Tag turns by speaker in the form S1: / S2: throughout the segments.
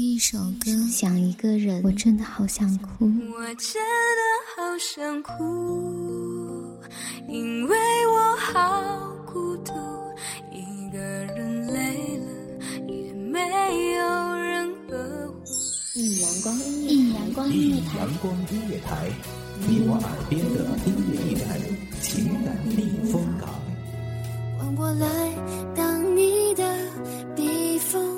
S1: 一首歌，
S2: 想一个人，
S1: 我真的好想哭。
S3: 我真的好想哭，因为我好孤独，一个人累了也没有人呵护。
S2: 一阳光音乐，一阳光音乐台，
S4: 阳光音乐台，你我耳边的音乐驿站，情感避风港。
S3: 换我来当你的避风港。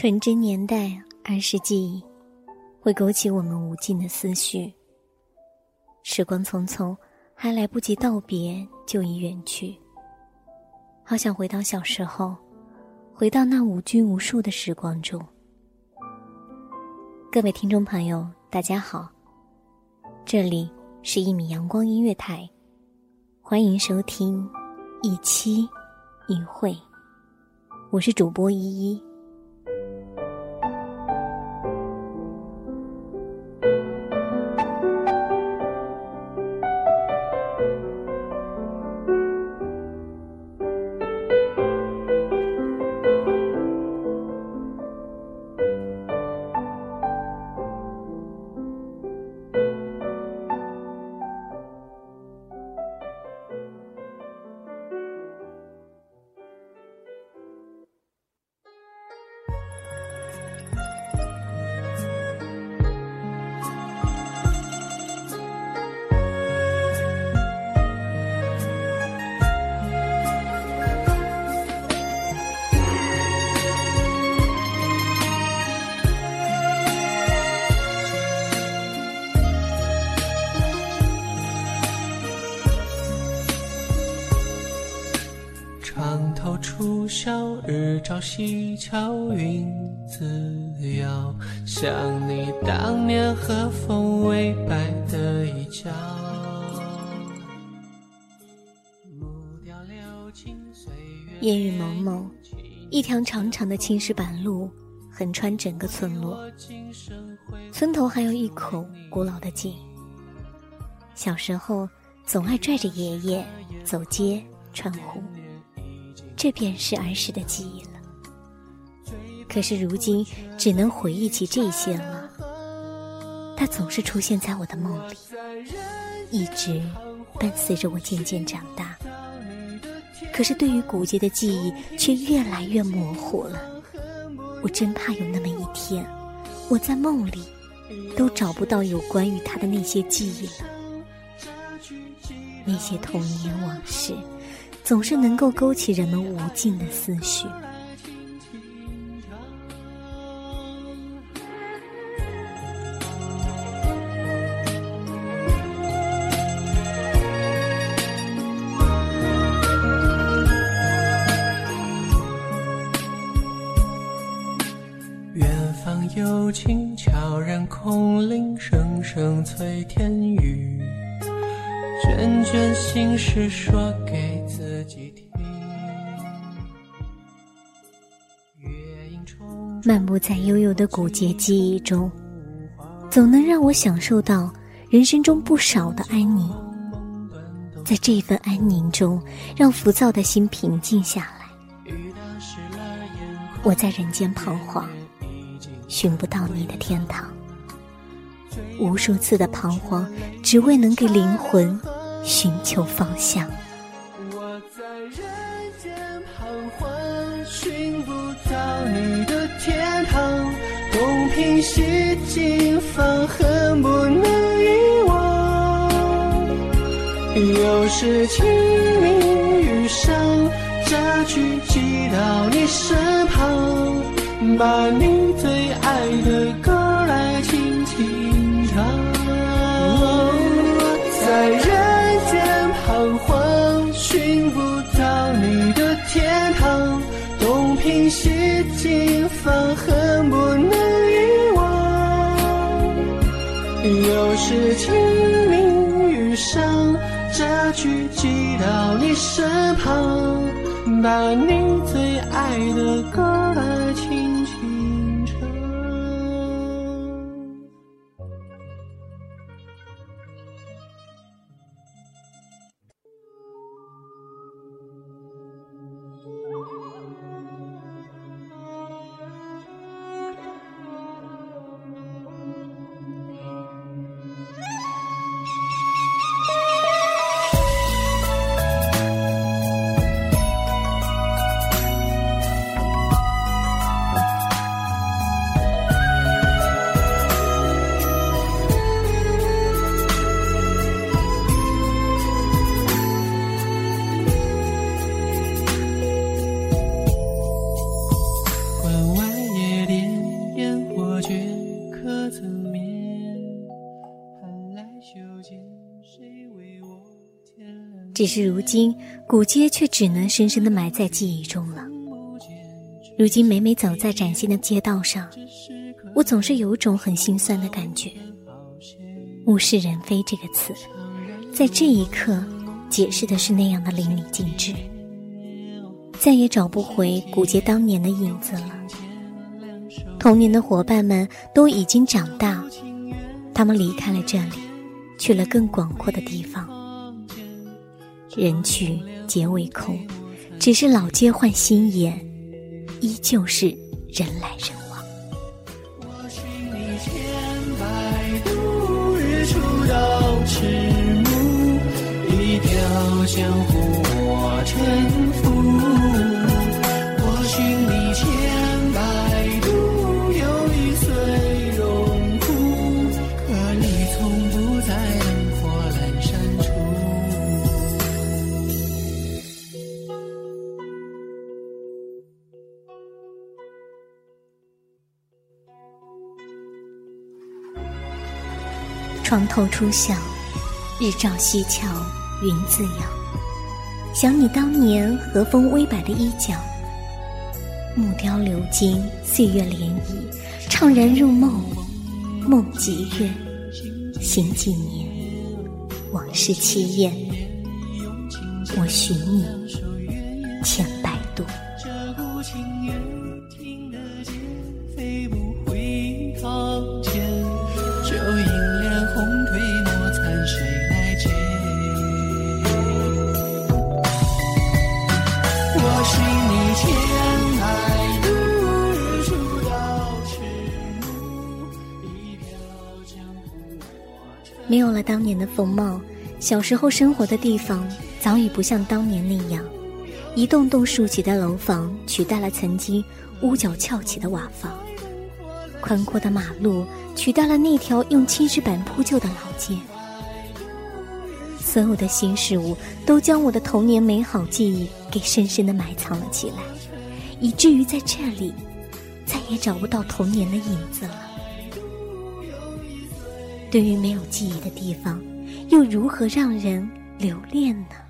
S2: 纯真年代，儿时记忆，会勾起我们无尽的思绪。时光匆匆，还来不及道别，就已远去。好想回到小时候，回到那无拘无束的时光中。各位听众朋友，大家好，这里是一米阳光音乐台，欢迎收听一期一会，我是主播依依。
S5: 日照西桥，云自遥。想你当年和风微摆的衣角。
S2: 烟雨蒙蒙，一条长长的青石板路横穿整个村落。村头还有一口古老的井。小时候总爱拽着爷爷走街串户。这便是儿时的记忆了。可是如今只能回忆起这些了。它总是出现在我的梦里，一直伴随着我渐渐长大。可是对于古街的记忆却越来越模糊了。我真怕有那么一天，我在梦里都找不到有关于他的那些记忆了。那些童年往事。总是能够勾起人们无尽的思绪。
S5: 远方有琴悄然空灵，声声催天雨。卷卷心事说给自己听。
S2: 漫步在悠悠的古街记忆中，总能让我享受到人生中不少的安宁。在这份安宁中，让浮躁的心平静下来。我在人间彷徨，寻不到你的天堂。无数次的彷徨，只为能给灵魂寻求方向。
S5: 我在人间彷徨，寻不到你的天堂。东拼西凑，恨不能遗忘。又是清明雨上，这句寄到你身旁，把你最爱的心，放恨不能遗忘。又是清明雨上，这句寄到你身旁，把你最爱的歌来轻
S2: 只是如今，古街却只能深深的埋在记忆中了。如今每每走在崭新的街道上，我总是有种很心酸的感觉。物是人非这个词，在这一刻解释的是那样的淋漓尽致，再也找不回古街当年的影子了。童年的伙伴们都已经长大，他们离开了这里，去了更广阔的地方。人去皆为空，只是老街换新颜，依旧是人来人往。
S5: 我寻你千百度，日出到迟暮，一条江湖我沉
S2: 窗透初晓，日照西桥云自摇。想你当年和风微摆的衣角，木雕流金，岁月涟漪，怅然入梦，梦几月，醒几年，往事凄艳。我寻你千没有了当年的风貌，小时候生活的地方早已不像当年那样，一栋栋竖起的楼房取代了曾经屋角翘起的瓦房，宽阔的马路取代了那条用青石板铺就的老街。所有的新事物都将我的童年美好记忆给深深的埋藏了起来，以至于在这里再也找不到童年的影子了。对于没有记忆的地方，又如何让人留恋呢？